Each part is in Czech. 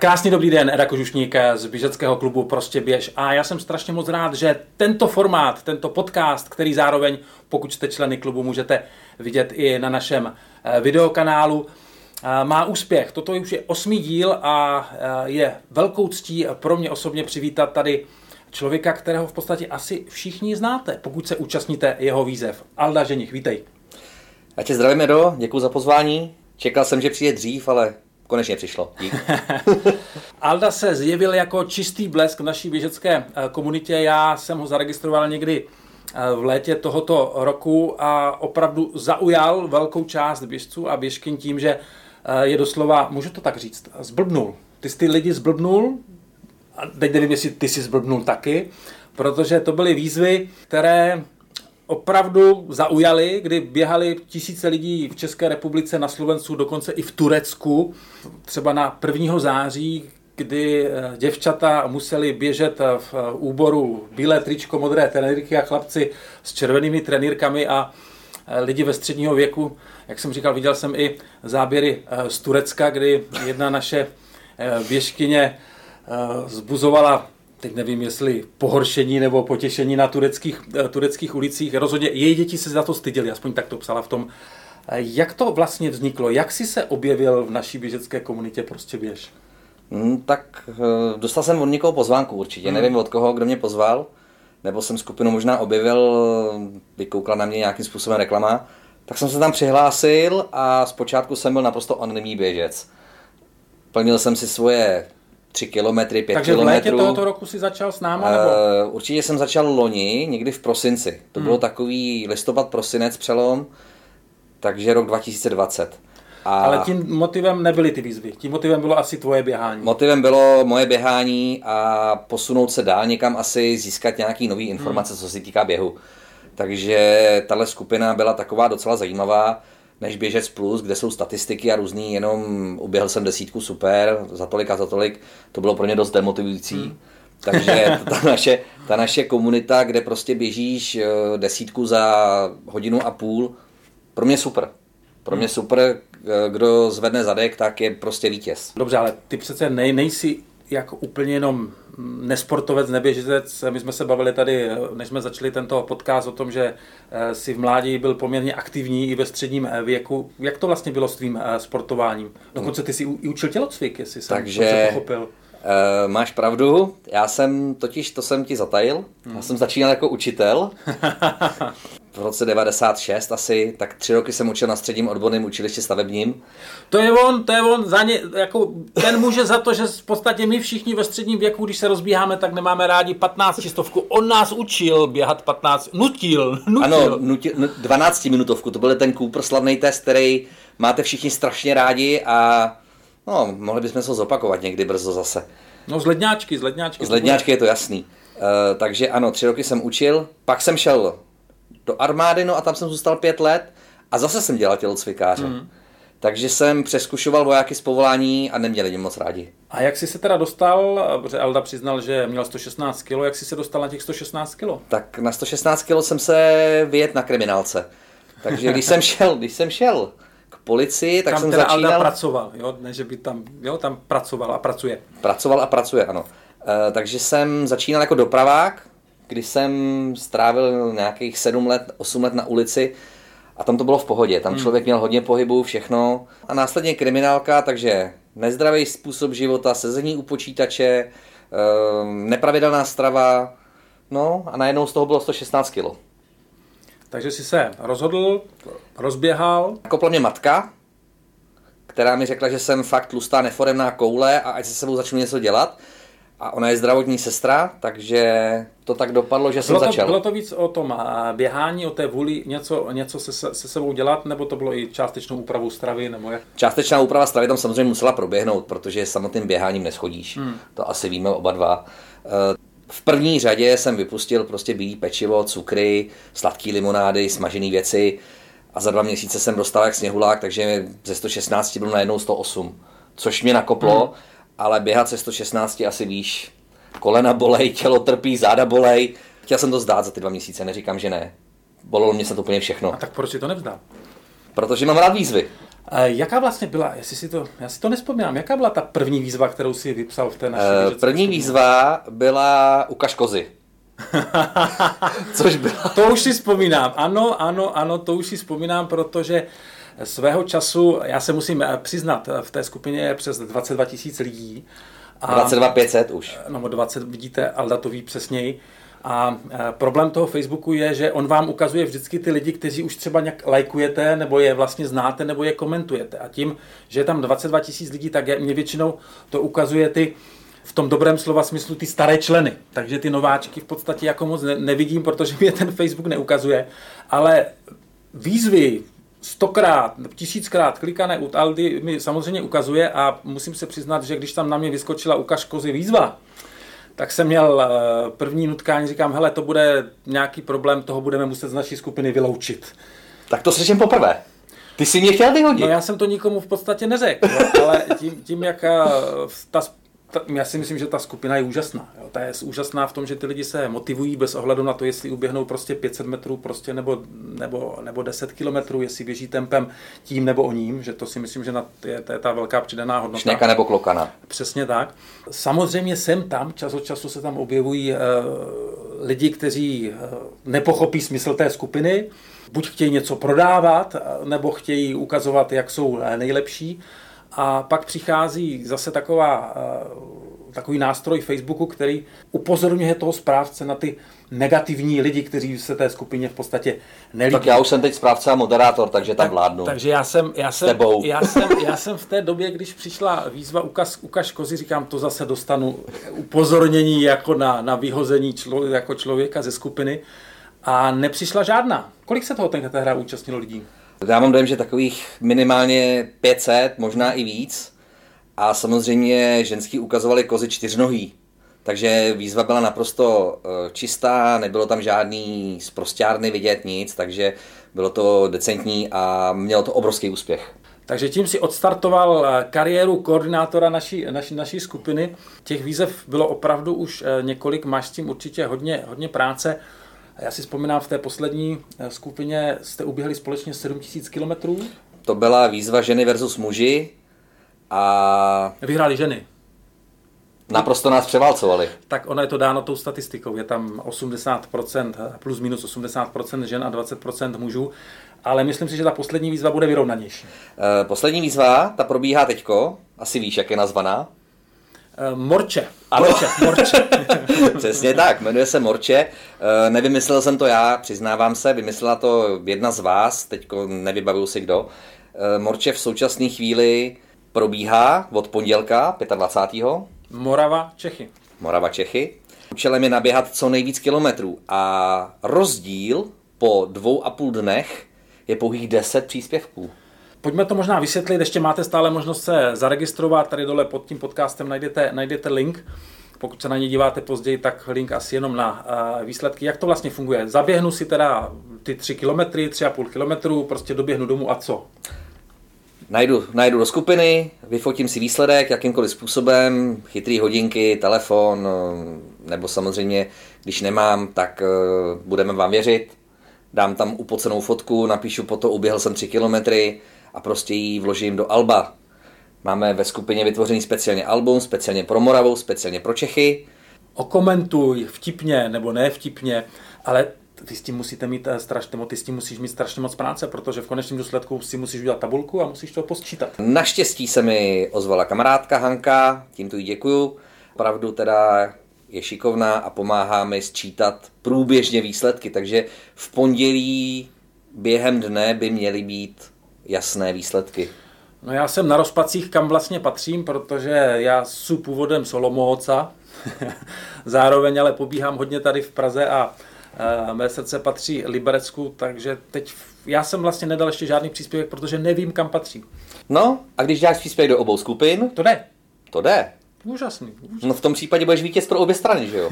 Krásný dobrý den, Eda Kožušník z běžeckého klubu Prostě běž. A já jsem strašně moc rád, že tento formát, tento podcast, který zároveň, pokud jste členy klubu, můžete vidět i na našem eh, videokanálu, eh, má úspěch. Toto už je osmý díl a eh, je velkou ctí pro mě osobně přivítat tady člověka, kterého v podstatě asi všichni znáte, pokud se účastníte jeho výzev. Alda Ženich, vítej. Já tě zdravím, Edo, děkuji za pozvání. Čekal jsem, že přijde dřív, ale konečně přišlo. Dík. Alda se zjevil jako čistý blesk v naší běžecké eh, komunitě. Já jsem ho zaregistroval někdy eh, v létě tohoto roku a opravdu zaujal velkou část běžců a běžkyň tím, že eh, je doslova, můžu to tak říct, zblbnul. Ty jsi ty lidi zblbnul, a teď nevím, jestli ty jsi zblbnul taky, protože to byly výzvy, které opravdu zaujali, kdy běhali tisíce lidí v České republice, na Slovensku, dokonce i v Turecku. Třeba na 1. září, kdy eh, děvčata museli běžet v eh, úboru bílé tričko, modré trenýrky a chlapci s červenými trenýrkami a eh, lidi ve středního věku. Jak jsem říkal, viděl jsem i záběry z Turecka, kdy jedna naše běžkyně zbuzovala teď nevím, jestli pohoršení nebo potěšení na tureckých, eh, tureckých ulicích. Rozhodně její děti se za to styděly, aspoň tak to psala v tom. Eh, jak to vlastně vzniklo? Jak jsi se objevil v naší běžecké komunitě Prostě běž? Hmm, tak eh, dostal jsem od někoho pozvánku určitě. Hmm. Nevím od koho, kdo mě pozval. Nebo jsem skupinu možná objevil, vykoukla na mě nějakým způsobem reklama. Tak jsem se tam přihlásil a zpočátku jsem byl naprosto anonymní běžec. Plnil jsem si svoje 3 kilometry, 5 Takže kilometrů. Takže v létě tohoto roku si začal s náma? Nebo? Uh, určitě jsem začal loni, někdy v prosinci. To hmm. bylo takový listopad, prosinec přelom, takže rok 2020. A Ale tím motivem nebyly ty výzvy, tím motivem bylo asi tvoje běhání. Motivem bylo moje běhání a posunout se dál někam asi, získat nějaký nový informace, hmm. co se týká běhu. Takže tahle skupina byla taková docela zajímavá než Běžec Plus, kde jsou statistiky a různý, jenom uběhl jsem desítku super, za tolik a za tolik, to bylo pro mě dost demotivující. Hmm. Takže ta naše, ta naše komunita, kde prostě běžíš eh, desítku za hodinu a půl, pro mě super. Pro mě hmm. super, eh, kdo zvedne zadek, tak je prostě vítěz. Dobře, ale ty přece nej, nejsi jako úplně jenom nesportovec, neběžec. My jsme se bavili tady, než jsme začali tento podcast o tom, že eh, si v mládí byl poměrně aktivní i ve středním eh, věku. Jak to vlastně bylo s tvým eh, sportováním? Dokonce ty si i učil tělocvik, jestli jsem Takže... pochopil. Uh, máš pravdu, já jsem totiž, to jsem ti zatajil, hmm. já jsem začínal jako učitel v roce 96 asi, tak tři roky jsem učil na středním odborném učilišti stavebním. To je on, to je on, za ně, jako, ten může za to, že v podstatě my všichni ve středním věku, když se rozbíháme, tak nemáme rádi 15 stovku. On nás učil běhat 15, nutil, nutil. Ano, nutil, 12 minutovku, to byl ten Cooper slavný test, který máte všichni strašně rádi a no, mohli bychom se ho zopakovat někdy brzo zase. No z ledňáčky, z ledňáčky. Z ledňáčky je to jasný. Uh, takže ano, tři roky jsem učil, pak jsem šel do armády, no a tam jsem zůstal pět let a zase jsem dělal tělocvikáře. Mm. Takže jsem přeskušoval vojáky z povolání a neměli mě moc rádi. A jak jsi se teda dostal, protože Alda přiznal, že měl 116 kg, jak jsi se dostal na těch 116 kg? Tak na 116 kg jsem se vyjet na kriminálce. Takže když jsem šel, když jsem šel k policii, tak tam jsem teda začínal... Alda pracoval, jo? ne, že by tam, jo, tam pracoval a pracuje. Pracoval a pracuje, ano. E, takže jsem začínal jako dopravák, kdy jsem strávil nějakých 7 let, 8 let na ulici a tam to bylo v pohodě. Tam hmm. člověk měl hodně pohybu, všechno. A následně kriminálka, takže nezdravý způsob života, sezení u počítače, ehm, nepravidelná strava, no a najednou z toho bylo 116 kg. Takže jsi se rozhodl, rozběhal. Kopla mě matka, která mi řekla, že jsem fakt tlustá neforemná koule a ať se sebou začnu něco dělat. A ona je zdravotní sestra, takže to tak dopadlo, že bylo jsem to, začal. Bylo to víc o tom běhání, o té vůli něco, něco se, se sebou dělat, nebo to bylo i částečnou úpravou stravy? Nebo jak? Částečná úprava stravy tam samozřejmě musela proběhnout, protože samotným běháním neschodíš. Hmm. To asi víme oba dva. Eh, v první řadě jsem vypustil prostě bílý pečivo, cukry, sladké limonády, smažené věci a za dva měsíce jsem dostal jak sněhulák, takže ze 116 byl najednou 108, což mě nakoplo. Hmm ale běhat se 116 asi víš, kolena bolej, tělo trpí, záda bolej. Chtěl jsem to zdát za ty dva měsíce, neříkám, že ne. Bolelo mě se to úplně všechno. A tak proč si to nevzdal? Protože mám rád výzvy. Jaká vlastně byla, jestli si to, já si to nespomínám, jaká byla ta první výzva, kterou si vypsal v té naší uh, První výzva byla ukaž kozy. Což byla... To už si vzpomínám, ano, ano, ano, to už si vzpomínám, protože svého času, já se musím eh, přiznat, v té skupině je přes 22 tisíc lidí. A, 22 500 už. No 20, vidíte, Alda to ví přesněji. A problém toho Facebooku je, že on vám ukazuje vždycky ty lidi, kteří už třeba nějak lajkujete, nebo je vlastně znáte, nebo je komentujete. A tím, že je tam 22 tisíc lidí, tak je, mě většinou to ukazuje ty v tom dobrém slova smyslu ty staré členy. Takže ty nováčky v podstatě jako moc ne, nevidím, protože mě ten Facebook neukazuje. Ale výzvy stokrát, tisíckrát klikané u Aldy mi samozřejmě ukazuje a musím se přiznat, že když tam na mě vyskočila ukaž kozy výzva, tak jsem měl eh, první nutkání, říkám, hele, to bude nějaký problém, toho budeme muset z naší skupiny vyloučit. Tak to slyším poprvé. Ty jsi mě chtěl vyhodit. No já jsem to nikomu v podstatě neřekl, ale tím, tím jak eh, ta ta, já si myslím, že ta skupina je úžasná. Jo. Ta je úžasná v tom, že ty lidi se motivují bez ohledu na to, jestli uběhnou prostě 500 metrů prostě nebo, nebo, nebo 10 kilometrů, jestli běží tempem tím nebo o ním, že to si myslím, že na, je, to je ta velká přidaná hodnota. Šněka nebo klokana. Přesně tak. Samozřejmě sem tam, čas od času se tam objevují uh, lidi, kteří uh, nepochopí smysl té skupiny, buď chtějí něco prodávat, nebo chtějí ukazovat, jak jsou nejlepší. A pak přichází zase taková, eh, takový nástroj Facebooku, který upozorňuje toho správce na ty negativní lidi, kteří se té skupině v podstatě nelíbí. Tak já už jsem teď správce a moderátor, takže tam tak, vládnu. Takže já jsem, já jsem, tebou. Já, jsem, já jsem v té době, když přišla výzva ukaz, ukaž kozy, říkám, to zase dostanu upozornění jako na, na vyhození člo, jako člověka ze skupiny a nepřišla žádná. Kolik se toho tenkrát hra účastnilo lidí? Já mám dojem, že takových minimálně 500, možná i víc. A samozřejmě ženský ukazovali kozy čtyřnohý. Takže výzva byla naprosto eh, čistá, nebylo tam žádný zprostárny vidět, nic, takže bylo to decentní a mělo to obrovský úspěch. Takže tím si odstartoval eh, kariéru koordinátora naší, naší, naší skupiny. Těch výzev bylo opravdu už eh, několik, máš s tím určitě hodně, hodně práce. Já si vzpomínám, v té poslední eh, skupině jste uběhli společně 7000 kilometrů. To byla výzva ženy versus muži a... Vyhráli ženy. Naprosto nás převálcovali. Tak ono je to dáno tou statistikou. Je tam 80%, plus minus 80% žen a 20% mužů. Ale myslím si, že ta poslední výzva bude vyrovnanější. Eh, poslední výzva, ta probíhá teďko. Asi víš, jak je nazvaná. Eh, Morče. Ano. Morče, Morče. Přesně tak, jmenuje se Morče. Eh, nevymyslel jsem to já, přiznávám se, vymyslela to jedna z vás, teď nevybavuju si kdo. Eh, Morče v současné chvíli probíhá od pondělka 25. Morava, Čechy. Morava, Čechy. Účelem je naběhat co nejvíc kilometrů a rozdíl po dvou a půl dnech je pouhých 10 příspěvků. Pojďme to možná vysvětlit, ještě máte stále možnost se zaregistrovat, tady dole pod tím podcastem najdete, najdete link. Pokud se na ně díváte později, tak link asi jenom na uh, výsledky. Jak to vlastně funguje? Zaběhnu si teda ty 3 kilometry, 3,5 kilometru, prostě doběhnu domů a co? Najdu, najdu do skupiny, vyfotím si výsledek jakýmkoliv způsobem, chytrý hodinky, telefon, nebo samozřejmě, když nemám, tak uh, budeme vám věřit. Dám tam upocenou fotku, napíšu po to, uběhl jsem 3 kilometry, a prostě ji vložím do Alba. Máme ve skupině vytvořený speciálně album, speciálně pro Moravu, speciálně pro Čechy. Okomentuj vtipně nebo ne vtipně, ale ty s tím musíte mít eh, strašně, ty s tím musíš mít strašně moc práce, protože v konečném důsledku si musíš udělat tabulku a musíš to posčítat. Naštěstí se mi ozvala kamarádka Hanka, tímto jí děkuju. Opravdu teda je šikovná a pomáhá mi sčítat průběžně výsledky, takže v pondělí během dne by měly být jasné výsledky? No já jsem na rozpacích, kam vlastně patřím, protože já jsem původem Solomóca, zároveň ale pobíhám hodně tady v Praze a mé srdce patří Liberecku, takže teď já jsem vlastně nedal ještě žádný příspěvek, protože nevím, kam patří. No, a když dáš příspěvek do obou skupin? To jde. To jde. Úžasný. úžasný. No v tom případě budeš vítěz pro obě strany, že jo?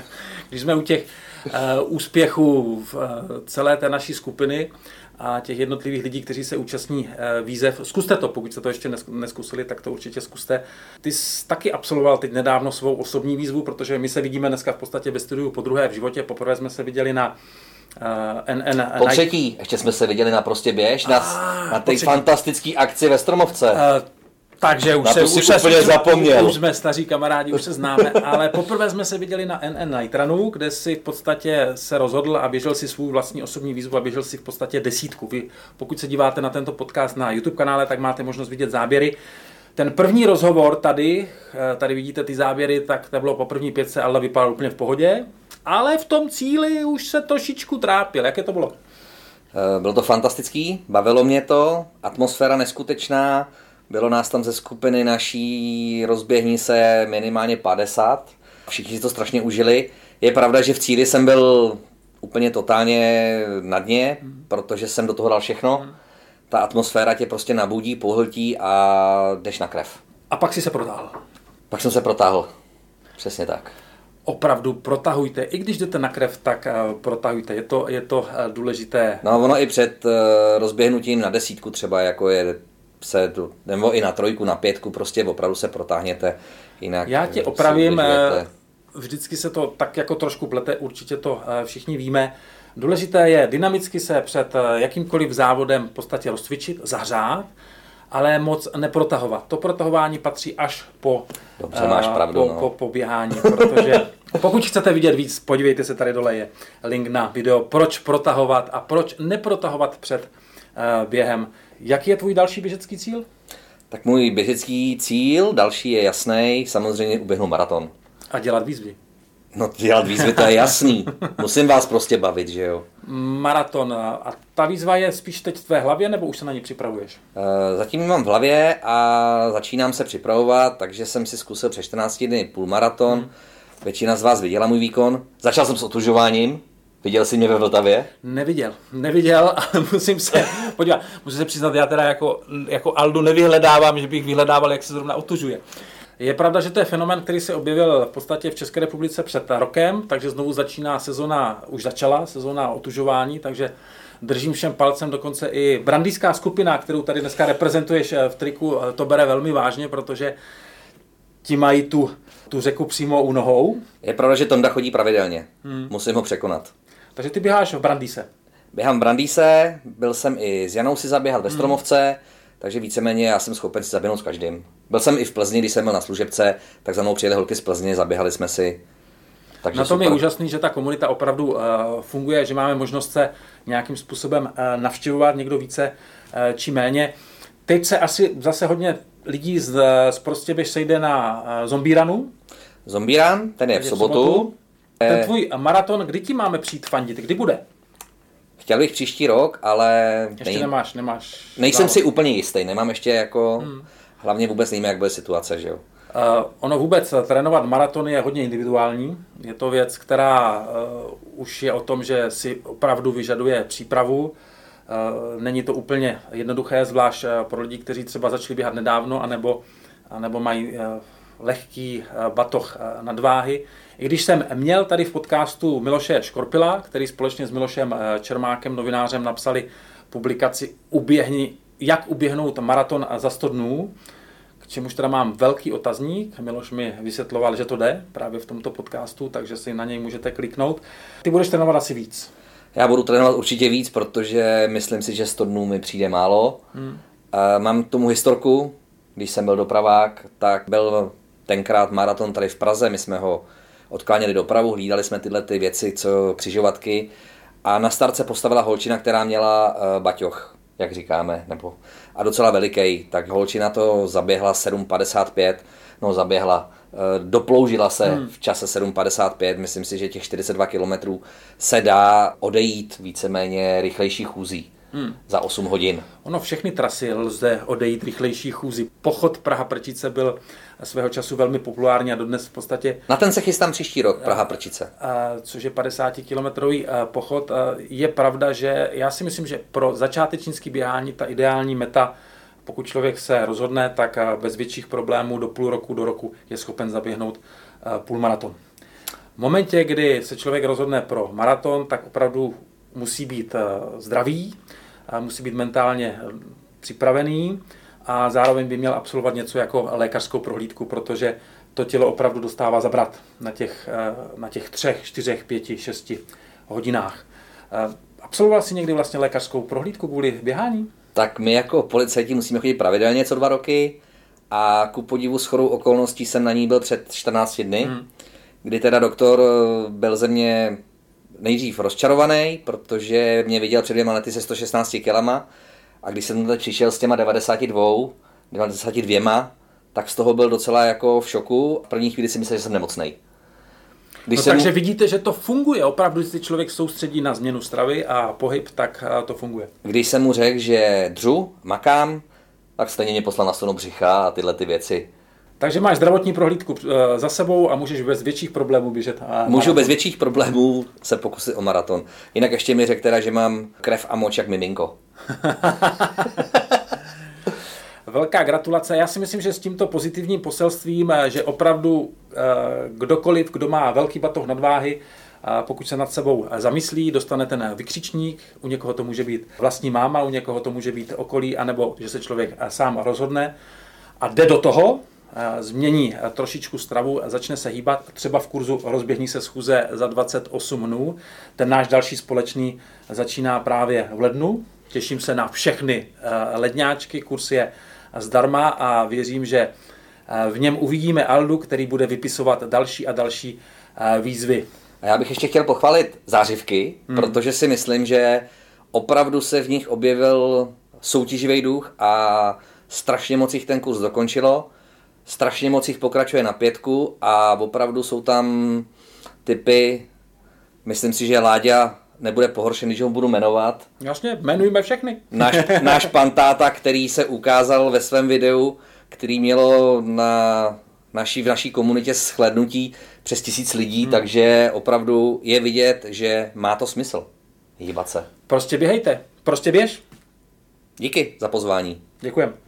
když jsme u těch uh, úspěchů v uh, celé té naší skupiny, a těch jednotlivých lidí, kteří se účastní eh, výzev. Zkuste to, pokud jste to ještě neskusili, tak to určitě zkuste. Ty jsi taky absolvoval teď nedávno svou osobní výzvu, protože my se vidíme dneska v podstatě ve studiu po druhé v životě. Poprvé jsme se viděli na uh, NN. Po třetí, ještě jsme se viděli na Prostě běž, na, ah, na té fantastické akci ve Stromovce. Uh, takže už se, už se úplně zapomněl. Už jsme staří kamarádi, už se známe, ale poprvé jsme se viděli na NN Night Runu, kde si v podstatě se rozhodl a běžel si svůj vlastní osobní výzvu a běžel si v podstatě desítku. Vy, pokud se díváte na tento podcast na YouTube kanále, tak máte možnost vidět záběry. Ten první rozhovor tady, eh, tady vidíte ty záběry, tak to bylo po první pětce, ale vypadal úplně v pohodě. Ale v tom cíli už se trošičku trápil. Jaké to bylo? Eh, bylo to fantastický, bavilo mě to, atmosféra neskutečná, bylo nás tam ze skupiny naší, rozběhní se minimálně 50. Všichni si to strašně užili. Je pravda, že v cíli jsem byl úplně totálně na dně, protože jsem do toho dal všechno. Ta atmosféra tě prostě nabudí, pohltí a jdeš na krev. A pak si se protáhl. Pak jsem se protáhl. Přesně tak. Opravdu protahujte. I když jdete na krev, tak uh, protahujte. Je to, je to uh, důležité. No ono i před uh, rozběhnutím na desítku třeba, jako je se, nebo i na trojku, na pětku, prostě opravdu se protáhněte. Jinak Já tě opravím, eh, vždycky se to tak jako trošku plete, určitě to eh, všichni víme. Důležité je dynamicky se před eh, jakýmkoliv závodem v podstatě rozcvičit, zahřát, ale moc neprotahovat. To protahování patří až po, Dobře, máš pravdu, po, no. po, po běhání, protože pokud chcete vidět víc, podívejte se, tady dole je link na video, proč protahovat a proč neprotahovat před během. Jaký je tvůj další běžecký cíl? Tak můj běžecký cíl, další je jasný, samozřejmě uběhnu maraton. A dělat výzvy. No dělat výzvy, to je jasný. Musím vás prostě bavit, že jo. Maraton. A ta výzva je spíš teď v tvé hlavě, nebo už se na ní připravuješ? E, zatím ji mám v hlavě a začínám se připravovat, takže jsem si zkusil před 14 dny půlmaraton. Hmm. Většina z vás viděla můj výkon. Začal jsem s otužováním, Viděl jsi mě ve Vltavě? Neviděl, neviděl, ale musím se podívat, musím se přiznat, já teda jako, jako Aldu nevyhledávám, že bych vyhledával, jak se zrovna otužuje. Je pravda, že to je fenomen, který se objevil v podstatě v České republice před rokem, takže znovu začíná sezona, už začala sezona otužování, takže držím všem palcem, dokonce i brandýská skupina, kterou tady dneska reprezentuješ v triku, to bere velmi vážně, protože ti mají tu, tu řeku přímo u nohou. Je pravda, že Tonda chodí pravidelně. Hmm. Musím ho překonat. Takže ty běháš v Brandýse. Běhám v Brandýse, byl jsem i s Janou si zaběhat ve hmm. Stromovce, hmm. takže víceméně já jsem schopen si zaběhnout s každým. Byl jsem i v Plzni, když jsem byl na služebce, tak za mnou přijeli holky z Plzně, zaběhali jsme si. Takže na tom super. je úžasný, že ta komunita opravdu uh, funguje, že máme možnost se nějakým způsobem uh, navštěvovat, někdo více uh, či méně. Teď se asi zase hodně lidí z, z prostě běž sejde na uh, Zombíranu. Zombíran, ten je v sobotu. v sobotu. Ten tvůj maraton, kdy ti máme přijít fandit? Kdy bude? Chtěl bych příští rok, ale... Ještě nej... nemáš, nemáš... Nejsem závod. si úplně jistý, nemám ještě jako... Hmm. Hlavně vůbec nevím, jak bude situace, že jo? Uh, ono vůbec trénovat maraton je hodně individuální. Je to věc, která uh, už je o tom, že si opravdu vyžaduje přípravu. Uh, není to úplně jednoduché, zvlášť uh, pro lidi, kteří třeba začali běhat nedávno, anebo, anebo mají uh, lehký uh, batoh uh, nadváhy. I když jsem měl tady v podcastu Miloše Škorpila, který společně s Milošem eh, Čermákem, novinářem, napsali publikaci Uběhni, jak uběhnout maraton za 100 dnů, k čemuž teda mám velký otazník. Miloš mi vysvětloval, že to jde právě v tomto podcastu, takže si na něj můžete kliknout. Ty budeš trénovat asi víc. Já budu trénovat určitě víc, protože myslím si, že 100 dnů mi přijde málo. Hmm. Mám tomu historku, když jsem byl dopravák, tak byl tenkrát maraton tady v Praze, my jsme ho odkláněli dopravu, hlídali jsme tyhle ty věci, co křižovatky. A na start se postavila holčina, která měla uh, baťoch, jak říkáme, nebo a docela veliký, tak holčina to zaběhla 7,55, no zaběhla, uh, doploužila se hmm. v čase 7,55, myslím si, že těch 42 kilometrů se dá odejít víceméně rychlejší chůzí hmm. za 8 hodin. Ono všechny trasy lze odejít rychlejší chůzi. Pochod Praha-Prčice byl svého času velmi populární a dodnes v podstatě... Na ten se chystám příští rok, Praha-Prčice. Což je 50-kilometrový pochod. Je pravda, že já si myslím, že pro začátečnický běhání ta ideální meta pokud člověk se rozhodne, tak bez větších problémů do půl roku, do roku je schopen zaběhnout půlmaraton. V momentě, kdy se člověk rozhodne pro maraton, tak opravdu musí být zdravý, musí být mentálně eh, připravený a zároveň by měl absolvovat něco jako lékařskou prohlídku, protože to tělo opravdu dostává zabrat na těch, eh, na těch třech, čtyřech, pěti, šesti hodinách. Absolvoval jsi někdy vlastně lékařskou prohlídku kvůli běhání? Tak my jako policajti musíme chodit pravidelně co dva roky a ku podivu s chorou okolností jsem na ní byl před 14 dny, hmm. kdy teda doktor byl ze mě nejdřív rozčarovaný, protože mě viděl před dvěma lety se 116 kilama a když jsem tady přišel s těma 92, 92, tak z toho byl docela jako v šoku. V první chvíli si myslel, že jsem nemocný. Když no, jsem... Takže vidíte, že to funguje. Opravdu, když se člověk soustředí na změnu stravy a pohyb, tak to funguje. Když jsem mu řekl, že dřu, makám, tak stejně mě poslal na stranu břicha a tyhle ty věci. Takže máš zdravotní prohlídku eh, za sebou a můžeš bez větších problémů běžet. A Můžu maraton. bez větších problémů se pokusit o maraton. Jinak ještě mi řekl teda, že mám krev a moč jak miminko. Velká gratulace. Já si myslím, že s tímto pozitivním poselstvím, eh, že opravdu eh, kdokoliv, kdo má velký batoh nadváhy, pokud se nad sebou zamyslí, dostane ten vykřičník, u někoho to může být vlastní máma, u někoho to může být okolí, anebo že se člověk sám rozhodne a jde do toho, změní trošičku stravu, začne se hýbat, třeba v kurzu rozběhní se schůze za 28 dnů. Ten náš další společný začíná právě v lednu. Těším se na všechny ledňáčky, kurs je zdarma a věřím, že v něm uvidíme Aldu, který bude vypisovat další a další výzvy. A já bych ještě chtěl pochválit zářivky, hmm. protože si myslím, že opravdu se v nich objevil soutěživý duch a strašně moc jich ten kurz dokončilo strašně moc jich pokračuje na pětku a opravdu jsou tam typy, myslím si, že Láďa nebude pohoršený, že ho budu jmenovat. Jasně, jmenujme všechny. Náš, náš pantáta, který se ukázal ve svém videu, který mělo na naší, v naší komunitě shlednutí přes tisíc lidí, hmm. takže opravdu je vidět, že má to smysl hýbat se. Prostě běhejte, prostě běž. Díky za pozvání. Děkujeme.